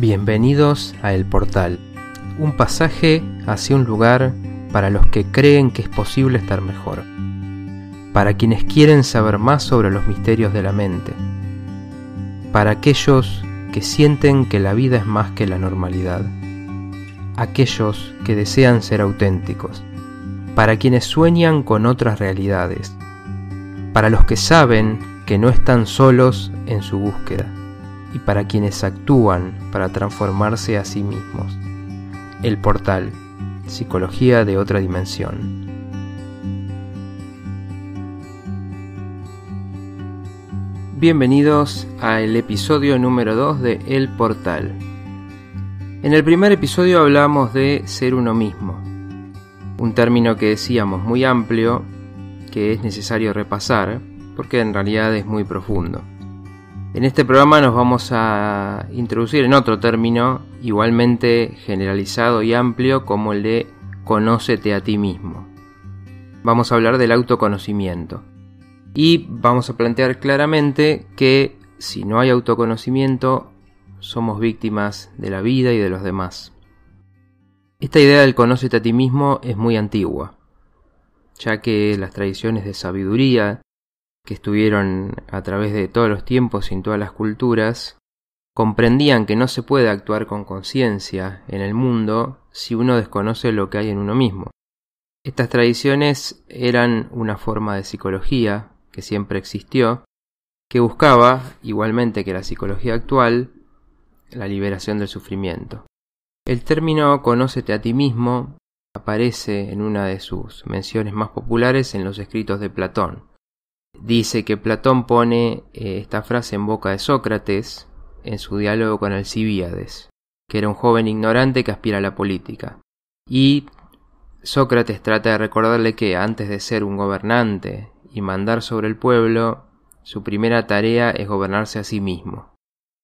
Bienvenidos a El Portal, un pasaje hacia un lugar para los que creen que es posible estar mejor, para quienes quieren saber más sobre los misterios de la mente, para aquellos que sienten que la vida es más que la normalidad, aquellos que desean ser auténticos, para quienes sueñan con otras realidades, para los que saben que no están solos en su búsqueda y para quienes actúan para transformarse a sí mismos. El portal, psicología de otra dimensión. Bienvenidos al episodio número 2 de El Portal. En el primer episodio hablamos de ser uno mismo, un término que decíamos muy amplio que es necesario repasar porque en realidad es muy profundo. En este programa nos vamos a introducir en otro término igualmente generalizado y amplio como el de conócete a ti mismo. Vamos a hablar del autoconocimiento y vamos a plantear claramente que si no hay autoconocimiento somos víctimas de la vida y de los demás. Esta idea del conócete a ti mismo es muy antigua, ya que las tradiciones de sabiduría que estuvieron a través de todos los tiempos y en todas las culturas, comprendían que no se puede actuar con conciencia en el mundo si uno desconoce lo que hay en uno mismo. Estas tradiciones eran una forma de psicología que siempre existió, que buscaba, igualmente que la psicología actual, la liberación del sufrimiento. El término conócete a ti mismo aparece en una de sus menciones más populares en los escritos de Platón. Dice que Platón pone eh, esta frase en boca de Sócrates en su diálogo con Alcibíades, que era un joven ignorante que aspira a la política. Y Sócrates trata de recordarle que antes de ser un gobernante y mandar sobre el pueblo, su primera tarea es gobernarse a sí mismo,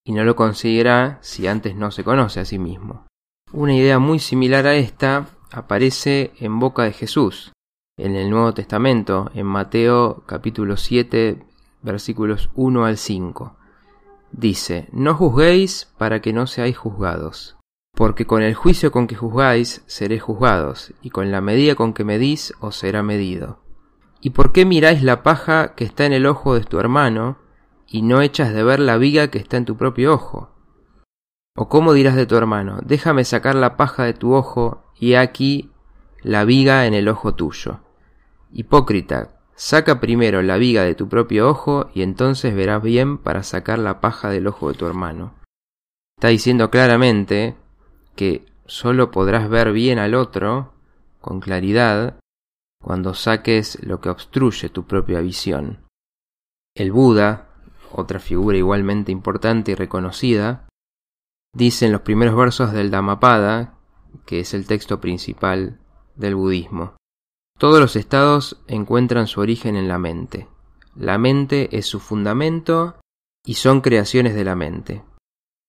y no lo conseguirá si antes no se conoce a sí mismo. Una idea muy similar a esta aparece en boca de Jesús, en el Nuevo Testamento, en Mateo capítulo 7, versículos 1 al 5. Dice, No juzguéis para que no seáis juzgados, porque con el juicio con que juzgáis seréis juzgados, y con la medida con que medís os será medido. ¿Y por qué miráis la paja que está en el ojo de tu hermano, y no echas de ver la viga que está en tu propio ojo? ¿O cómo dirás de tu hermano, déjame sacar la paja de tu ojo, y aquí la viga en el ojo tuyo? Hipócrita, saca primero la viga de tu propio ojo y entonces verás bien para sacar la paja del ojo de tu hermano. Está diciendo claramente que solo podrás ver bien al otro con claridad cuando saques lo que obstruye tu propia visión. El Buda, otra figura igualmente importante y reconocida, dice en los primeros versos del Dhammapada, que es el texto principal del budismo. Todos los estados encuentran su origen en la mente. La mente es su fundamento y son creaciones de la mente.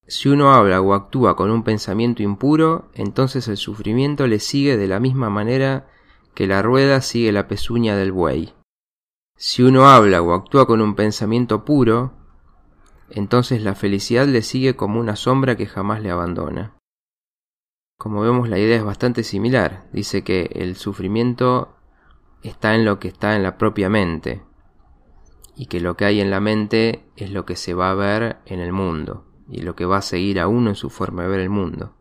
Si uno habla o actúa con un pensamiento impuro, entonces el sufrimiento le sigue de la misma manera que la rueda sigue la pezuña del buey. Si uno habla o actúa con un pensamiento puro, entonces la felicidad le sigue como una sombra que jamás le abandona. Como vemos la idea es bastante similar. Dice que el sufrimiento está en lo que está en la propia mente y que lo que hay en la mente es lo que se va a ver en el mundo y lo que va a seguir a uno en su forma de ver el mundo.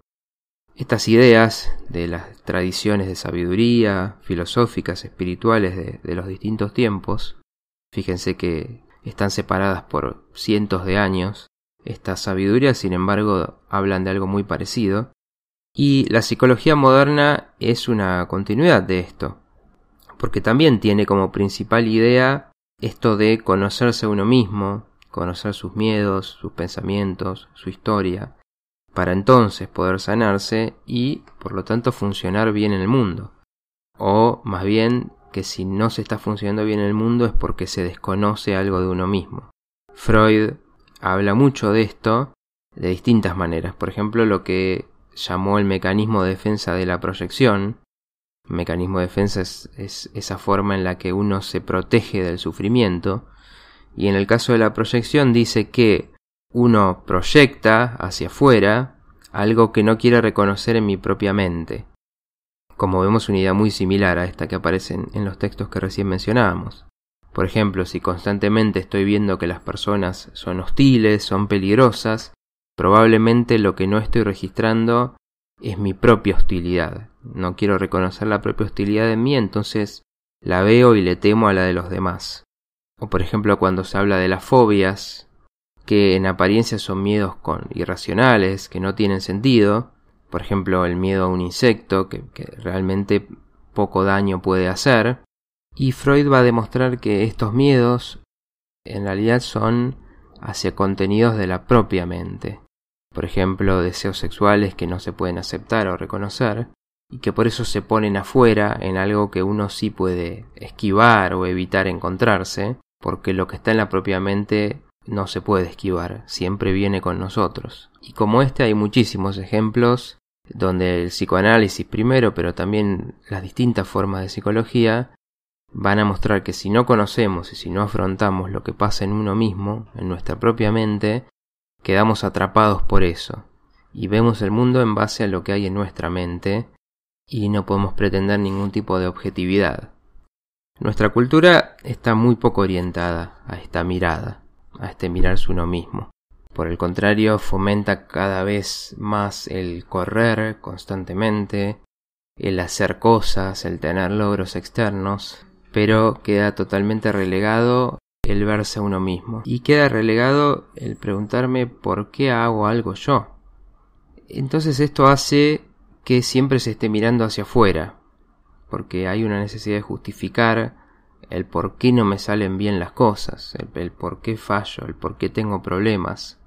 Estas ideas de las tradiciones de sabiduría, filosóficas, espirituales de, los distintos tiempos, fíjense que están separadas por cientos de años, estas sabidurías sin embargo hablan de algo muy parecido, y la psicología moderna es una continuidad de esto, porque también tiene como principal idea esto de conocerse uno mismo, conocer sus miedos, sus pensamientos, su historia, para entonces poder sanarse y, por lo tanto, funcionar bien en el mundo. O, más bien, que si no se está funcionando bien en el mundo es porque se desconoce algo de uno mismo. Freud habla mucho de esto de distintas maneras. Por ejemplo, lo que llamó el mecanismo de defensa de la proyección, mecanismo de defensa es, esa forma en la que uno se protege del sufrimiento. Y en el caso de la proyección dice que uno proyecta hacia afuera algo que no quiero reconocer en mi propia mente. Como vemos una idea muy similar a esta que aparece en los textos que recién mencionábamos. Por ejemplo, si constantemente estoy viendo que las personas son hostiles, son peligrosas, probablemente lo que no estoy registrando es mi propia hostilidad. No quiero reconocer la propia hostilidad en mí, entonces la veo y le temo a la de los demás. O por ejemplo cuando se habla de las fobias, que en apariencia son miedos con irracionales, que no tienen sentido, por ejemplo el miedo a un insecto, que realmente poco daño puede hacer, y Freud va a demostrar que estos miedos en realidad son hacia contenidos de la propia mente. Por ejemplo, deseos sexuales que no se pueden aceptar o reconocer y que por eso se ponen afuera en algo que uno sí puede esquivar o evitar encontrarse, porque lo que está en la propia mente no se puede esquivar, siempre viene con nosotros. Y como este hay muchísimos ejemplos donde el psicoanálisis primero, pero también las distintas formas de psicología, van a mostrar que si no conocemos y si no afrontamos lo que pasa en uno mismo, en nuestra propia mente, quedamos atrapados por eso y vemos el mundo en base a lo que hay en nuestra mente y no podemos pretender ningún tipo de objetividad. Nuestra cultura está muy poco orientada a esta mirada, a este mirarse uno mismo. Por el contrario, fomenta cada vez más el correr constantemente, el hacer cosas, el tener logros externos, pero queda totalmente relegado el verse a uno mismo. Y queda relegado el preguntarme por qué hago algo yo. Entonces esto hace que siempre se esté mirando hacia afuera, porque hay una necesidad de justificar el por qué no me salen bien las cosas, el, por qué fallo, el por qué tengo problemas.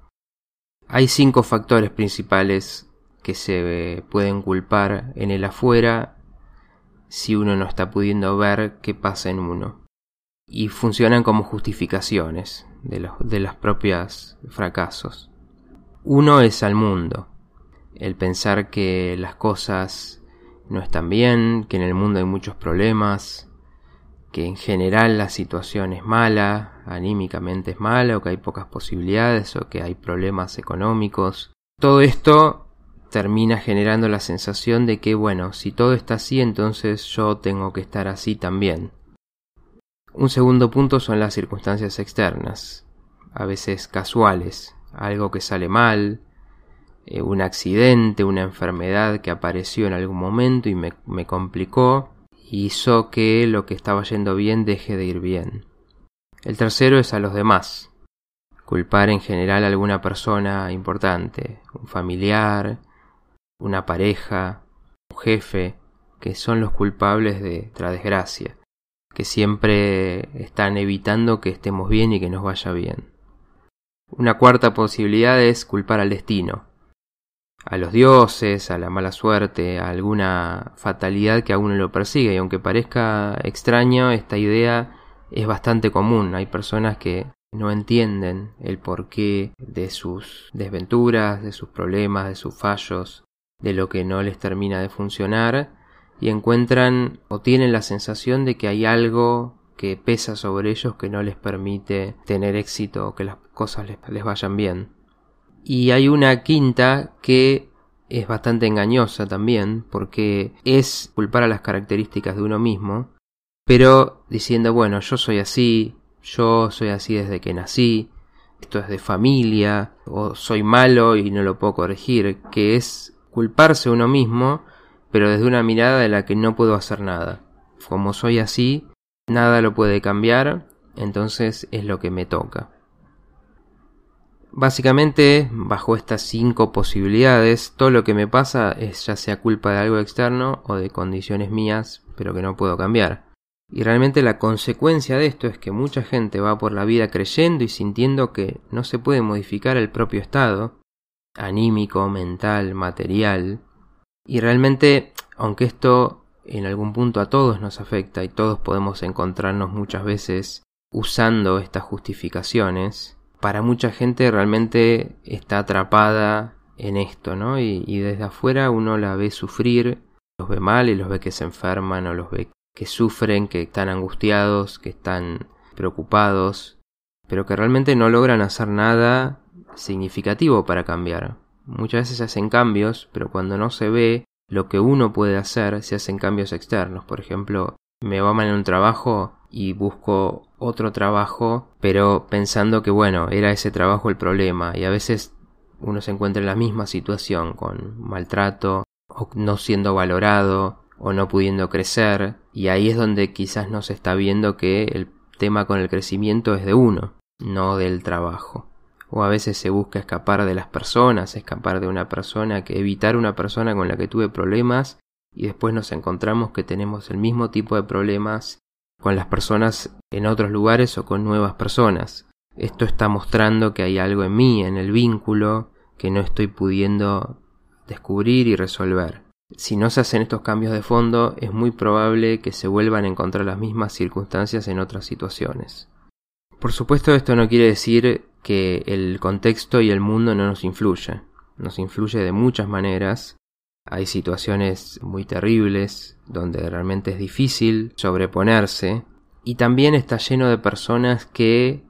Hay cinco factores principales que se pueden culpar en el afuera si uno no está pudiendo ver qué pasa en uno. Y funcionan como justificaciones de los, propios fracasos. Uno es al mundo, el pensar que las cosas no están bien, que en el mundo hay muchos problemas, que en general la situación es mala, anímicamente es mala, o que hay pocas posibilidades, o que hay problemas económicos. Todo esto termina generando la sensación de que, bueno, si todo está así, entonces yo tengo que estar así también. Un segundo punto son las circunstancias externas, a veces casuales, algo que sale mal, eh, un accidente, una enfermedad que apareció en algún momento y me, me complicó, hizo que lo que estaba yendo bien deje de ir bien. El tercero es a los demás, culpar en general a alguna persona importante, un familiar, una pareja, un jefe, que son los culpables de nuestra desgracia, que siempre están evitando que estemos bien y que nos vaya bien. Una cuarta posibilidad es culpar al destino, a los dioses, a la mala suerte, a alguna fatalidad que a uno lo persigue. Y aunque parezca extraño, esta idea es bastante común. Hay personas que no entienden el porqué de sus desventuras, de sus problemas, de sus fallos, de lo que no les termina de funcionar y encuentran o tienen la sensación de que hay algo que pesa sobre ellos que no les permite tener éxito o que las cosas les, vayan bien. Y hay una quinta que es bastante engañosa también porque es culpar a las características de uno mismo, pero diciendo, bueno, yo soy así, yo soy así desde que nací, esto es de familia, o soy malo y no lo puedo corregir, que es culparse uno mismo, pero desde una mirada de la que no puedo hacer nada. Como soy así, nada lo puede cambiar, entonces es lo que me toca. Básicamente, bajo estas cinco posibilidades, todo lo que me pasa es ya sea culpa de algo externo o de condiciones mías, pero que no puedo cambiar. Y realmente la consecuencia de esto es que mucha gente va por la vida creyendo y sintiendo que no se puede modificar el propio estado, anímico, mental, material. Y realmente, aunque esto en algún punto a todos nos afecta y todos podemos encontrarnos muchas veces usando estas justificaciones, para mucha gente realmente está atrapada en esto, ¿no? Y, y, desde afuera uno la ve sufrir, los ve mal y los ve que se enferman o los ve que sufren, que están angustiados, que están preocupados, pero que realmente no logran hacer nada significativo para cambiar. Muchas veces se hacen cambios, pero cuando no se ve lo que uno puede hacer, se hacen cambios externos. Por ejemplo, me va mal en un trabajo y busco otro trabajo, pero pensando que bueno, era ese trabajo el problema y a veces uno se encuentra en la misma situación con maltrato o no siendo valorado o no pudiendo crecer y ahí es donde quizás no se está viendo que el tema con el crecimiento es de uno, no del trabajo. O a veces se busca escapar de las personas, escapar de una persona, que evitar una persona con la que tuve problemas y después nos encontramos que tenemos el mismo tipo de problemas con las personas en otros lugares o con nuevas personas. Esto está mostrando que hay algo en mí, en el vínculo, que no estoy pudiendo descubrir y resolver. Si no se hacen estos cambios de fondo, es muy probable que se vuelvan a encontrar las mismas circunstancias en otras situaciones. Por supuesto, esto no quiere decir que el contexto y el mundo no nos influya. Nos influye de muchas maneras. Hay situaciones muy terribles donde realmente es difícil sobreponerse. Y también está lleno de personas que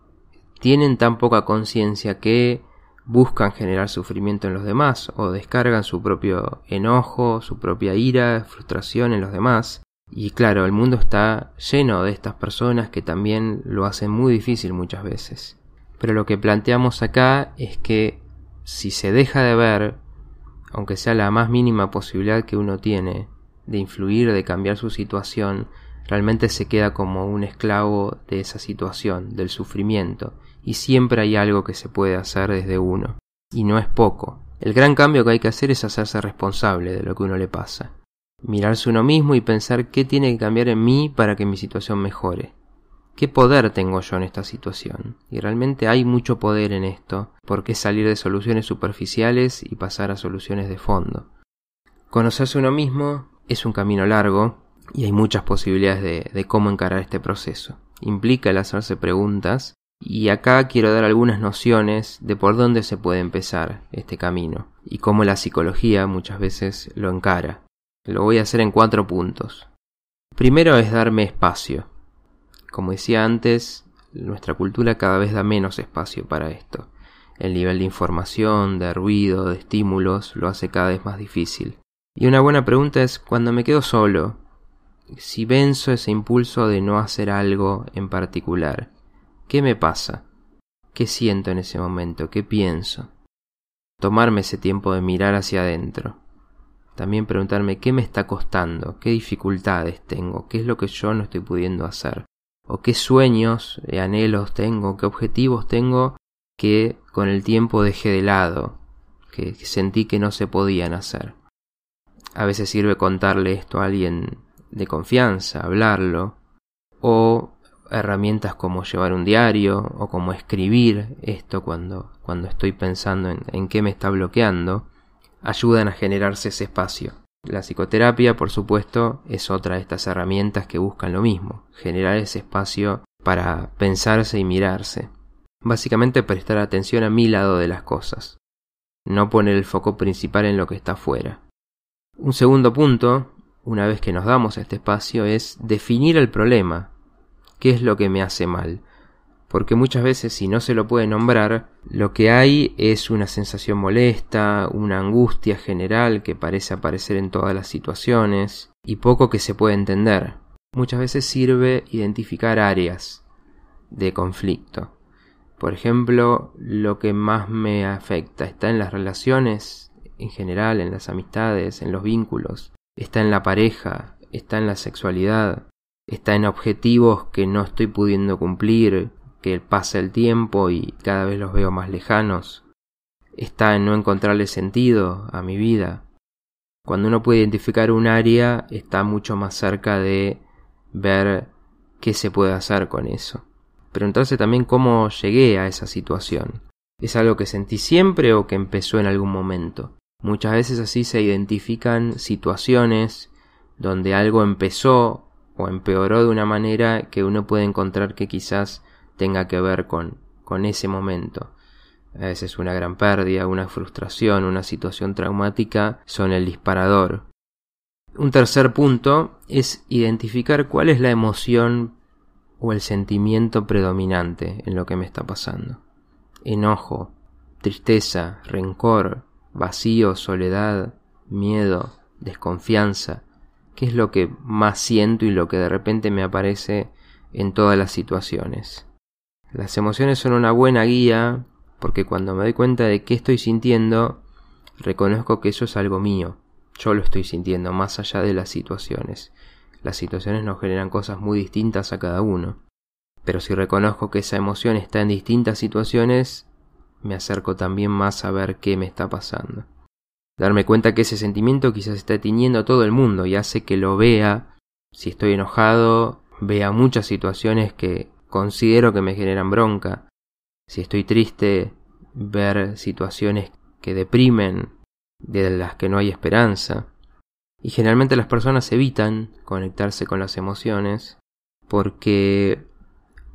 tienen tan poca conciencia que buscan generar sufrimiento en los demás o descargan su propio enojo, su propia ira, frustración en los demás. Y claro, el mundo está lleno de estas personas que también lo hacen muy difícil muchas veces. Pero lo que planteamos acá es que si se deja de ver, aunque sea la más mínima posibilidad que uno tiene de influir, de cambiar su situación, realmente se queda como un esclavo de esa situación, del sufrimiento, y siempre hay algo que se puede hacer desde uno, y no es poco. El gran cambio que hay que hacer es hacerse responsable de lo que uno le pasa, mirarse uno mismo y pensar qué tiene que cambiar en mí para que mi situación mejore. ¿Qué poder tengo yo en esta situación? Y realmente hay mucho poder en esto, porque salir de soluciones superficiales y pasar a soluciones de fondo. Conocerse uno mismo es un camino largo, y hay muchas posibilidades de, de cómo encarar este proceso. Implica el hacerse preguntas y acá quiero dar algunas nociones de por dónde se puede empezar este camino y cómo la psicología muchas veces lo encara. Lo voy a hacer en cuatro puntos. Primero es darme espacio. Como decía antes, nuestra cultura cada vez da menos espacio para esto. El nivel de información, de ruido, de estímulos lo hace cada vez más difícil. Y una buena pregunta es cuando me quedo solo, si venzo ese impulso de no hacer algo en particular, ¿qué me pasa? ¿Qué siento en ese momento? ¿Qué pienso? Tomarme ese tiempo de mirar hacia adentro. También preguntarme qué me está costando, qué dificultades tengo, qué es lo que yo no estoy pudiendo hacer, o qué sueños y anhelos tengo, qué objetivos tengo que con el tiempo dejé de lado, que sentí que no se podían hacer. A veces sirve contarle esto a alguien de confianza, hablarlo, o herramientas como llevar un diario o como escribir esto cuando, cuando estoy pensando en, en qué me está bloqueando, ayudan a generarse ese espacio. La psicoterapia, por supuesto, es otra de estas herramientas que buscan lo mismo, generar ese espacio para pensarse y mirarse. Básicamente prestar atención a mi lado de las cosas, no poner el foco principal en lo que está afuera. Un segundo punto una vez que nos damos este espacio, es definir el problema. ¿Qué es lo que me hace mal? Porque muchas veces si no se lo puede nombrar, lo que hay es una sensación molesta, una angustia general que parece aparecer en todas las situaciones y poco que se puede entender. Muchas veces sirve identificar áreas de conflicto. Por ejemplo, lo que más me afecta está en las relaciones en general, en las amistades, en los vínculos, está en la pareja, está en la sexualidad, está en objetivos que no estoy pudiendo cumplir, que pasa el tiempo y cada vez los veo más lejanos, está en no encontrarle sentido a mi vida. Cuando uno puede identificar un área, está mucho más cerca de ver qué se puede hacer con eso. Preguntarse también cómo llegué a esa situación. ¿Es algo que sentí siempre o que empezó en algún momento? Muchas veces así se identifican situaciones donde algo empezó o empeoró de una manera que uno puede encontrar que quizás tenga que ver con, con ese momento. A veces una gran pérdida, una frustración, una situación traumática son el disparador. Un tercer punto es identificar cuál es la emoción o el sentimiento predominante en lo que me está pasando. Enojo, tristeza, rencor, vacío, soledad, miedo, desconfianza, qué es lo que más siento y lo que de repente me aparece en todas las situaciones. Las emociones son una buena guía porque cuando me doy cuenta de qué estoy sintiendo, reconozco que eso es algo mío. Yo lo estoy sintiendo más allá de las situaciones. Las situaciones nos generan cosas muy distintas a cada uno. Pero si reconozco que esa emoción está en distintas situaciones, me acerco también más a ver qué me está pasando. Darme cuenta que ese sentimiento quizás está tiñendo a todo el mundo y hace que lo vea. Si estoy enojado, vea muchas situaciones que considero que me generan bronca. Si estoy triste, ver situaciones que deprimen, de las que no hay esperanza. Y generalmente las personas evitan conectarse con las emociones porque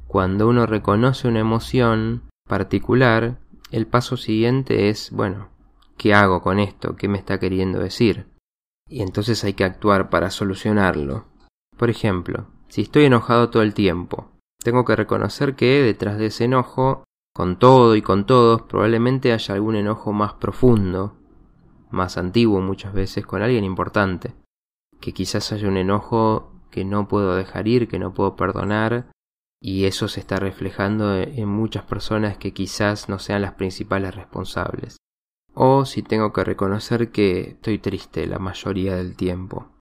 cuando uno reconoce una emoción particular, el paso siguiente es, bueno, ¿qué hago con esto? ¿Qué me está queriendo decir? Y entonces hay que actuar para solucionarlo. Por ejemplo, si estoy enojado todo el tiempo, tengo que reconocer que detrás de ese enojo, con todo y con todos, probablemente haya algún enojo más profundo, más antiguo muchas veces con alguien importante, que quizás haya un enojo que no puedo dejar ir, que no puedo perdonar, y eso se está reflejando en muchas personas que quizás no sean las principales responsables. O si tengo que reconocer que estoy triste la mayoría del tiempo.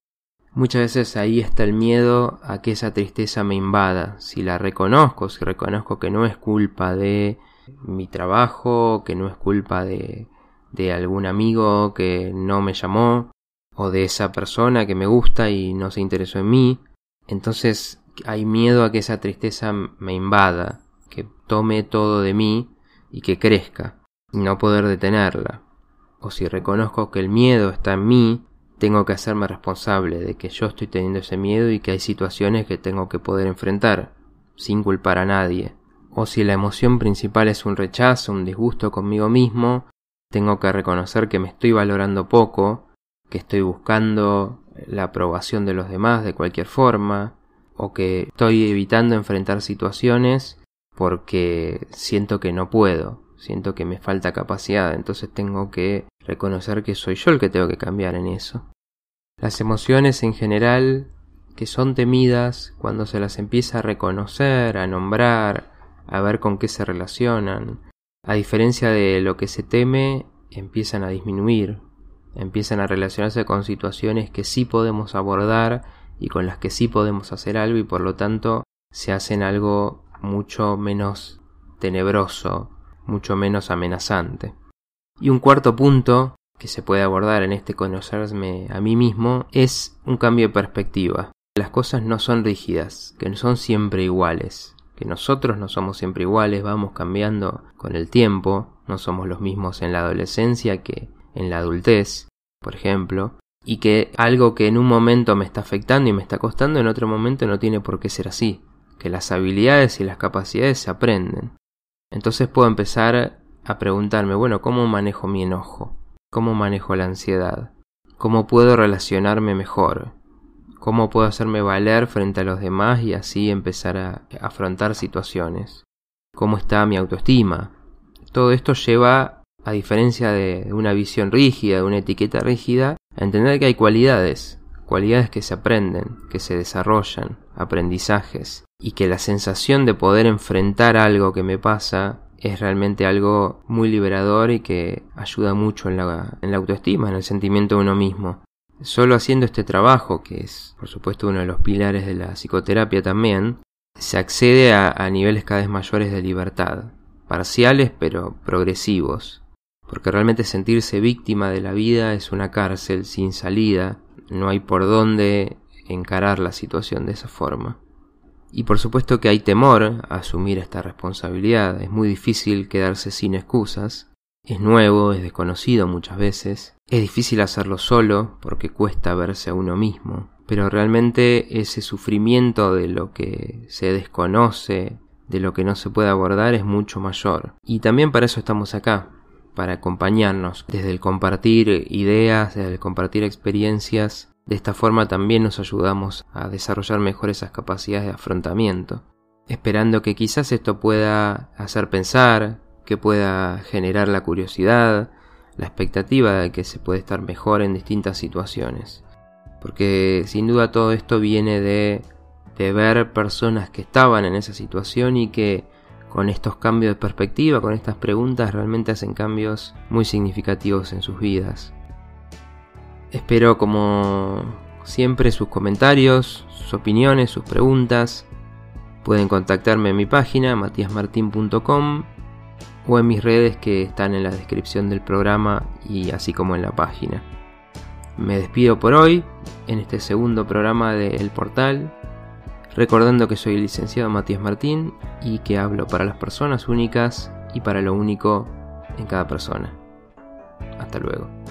Muchas veces ahí está el miedo a que esa tristeza me invada. Si la reconozco, si reconozco que no es culpa de mi trabajo, que no es culpa de de algún amigo que no me llamó o de esa persona que me gusta y no se interesó en mí. Entonces hay miedo a que esa tristeza me invada, que tome todo de mí y que crezca, y no poder detenerla. O si reconozco que el miedo está en mí, tengo que hacerme responsable de que yo estoy teniendo ese miedo y que hay situaciones que tengo que poder enfrentar, sin culpar a nadie. O si la emoción principal es un rechazo, un disgusto conmigo mismo, tengo que reconocer que me estoy valorando poco, que estoy buscando la aprobación de los demás de cualquier forma, o que estoy evitando enfrentar situaciones porque siento que no puedo, siento que me falta capacidad, entonces tengo que reconocer que soy yo el que tengo que cambiar en eso. Las emociones en general que son temidas cuando se las empieza a reconocer, a nombrar, a ver con qué se relacionan, a diferencia de lo que se teme, empiezan a disminuir, empiezan a relacionarse con situaciones que sí podemos abordar y con las que sí podemos hacer algo y por lo tanto se hacen algo mucho menos tenebroso, mucho menos amenazante. Y un cuarto punto que se puede abordar en este conocerme a mí mismo es un cambio de perspectiva. Las cosas no son rígidas, que no son siempre iguales que nosotros no somos siempre iguales, vamos cambiando con el tiempo, no somos los mismos en la adolescencia que en la adultez, por ejemplo, y que algo que en un momento me está afectando y me está costando, en otro momento no tiene por qué ser así, que las habilidades y las capacidades se aprenden. Entonces puedo empezar a preguntarme, bueno, ¿cómo manejo mi enojo? ¿Cómo manejo la ansiedad? ¿Cómo puedo relacionarme mejor? cómo puedo hacerme valer frente a los demás y así empezar a afrontar situaciones, cómo está mi autoestima. Todo esto lleva, a diferencia de una visión rígida, de una etiqueta rígida, a entender que hay cualidades, cualidades que se aprenden, que se desarrollan, aprendizajes, y que la sensación de poder enfrentar algo que me pasa es realmente algo muy liberador y que ayuda mucho en la, en la autoestima, en el sentimiento de uno mismo. Solo haciendo este trabajo, que es por supuesto uno de los pilares de la psicoterapia también, se accede a, niveles cada vez mayores de libertad, parciales pero progresivos, porque realmente sentirse víctima de la vida es una cárcel sin salida, no hay por dónde encarar la situación de esa forma. Y por supuesto que hay temor a asumir esta responsabilidad, es muy difícil quedarse sin excusas, es nuevo, es desconocido muchas veces, es difícil hacerlo solo porque cuesta verse a uno mismo, pero realmente ese sufrimiento de lo que se desconoce, de lo que no se puede abordar es mucho mayor. Y también para eso estamos acá, para acompañarnos desde el compartir ideas, desde el compartir experiencias. De esta forma también nos ayudamos a desarrollar mejor esas capacidades de afrontamiento, esperando que quizás esto pueda hacer pensar, que pueda generar la curiosidad, la expectativa de que se puede estar mejor en distintas situaciones. Porque sin duda todo esto viene de, de ver personas que estaban en esa situación y que con estos cambios de perspectiva, con estas preguntas, realmente hacen cambios muy significativos en sus vidas. Espero como siempre sus comentarios, sus opiniones, sus preguntas. Pueden contactarme en mi página matiasmartin.com o en mis redes que están en la descripción del programa y así como en la página. Me despido por hoy en este segundo programa de El Portal, recordando que soy el licenciado Matías Martín y que hablo para las personas únicas y para lo único en cada persona. Hasta luego.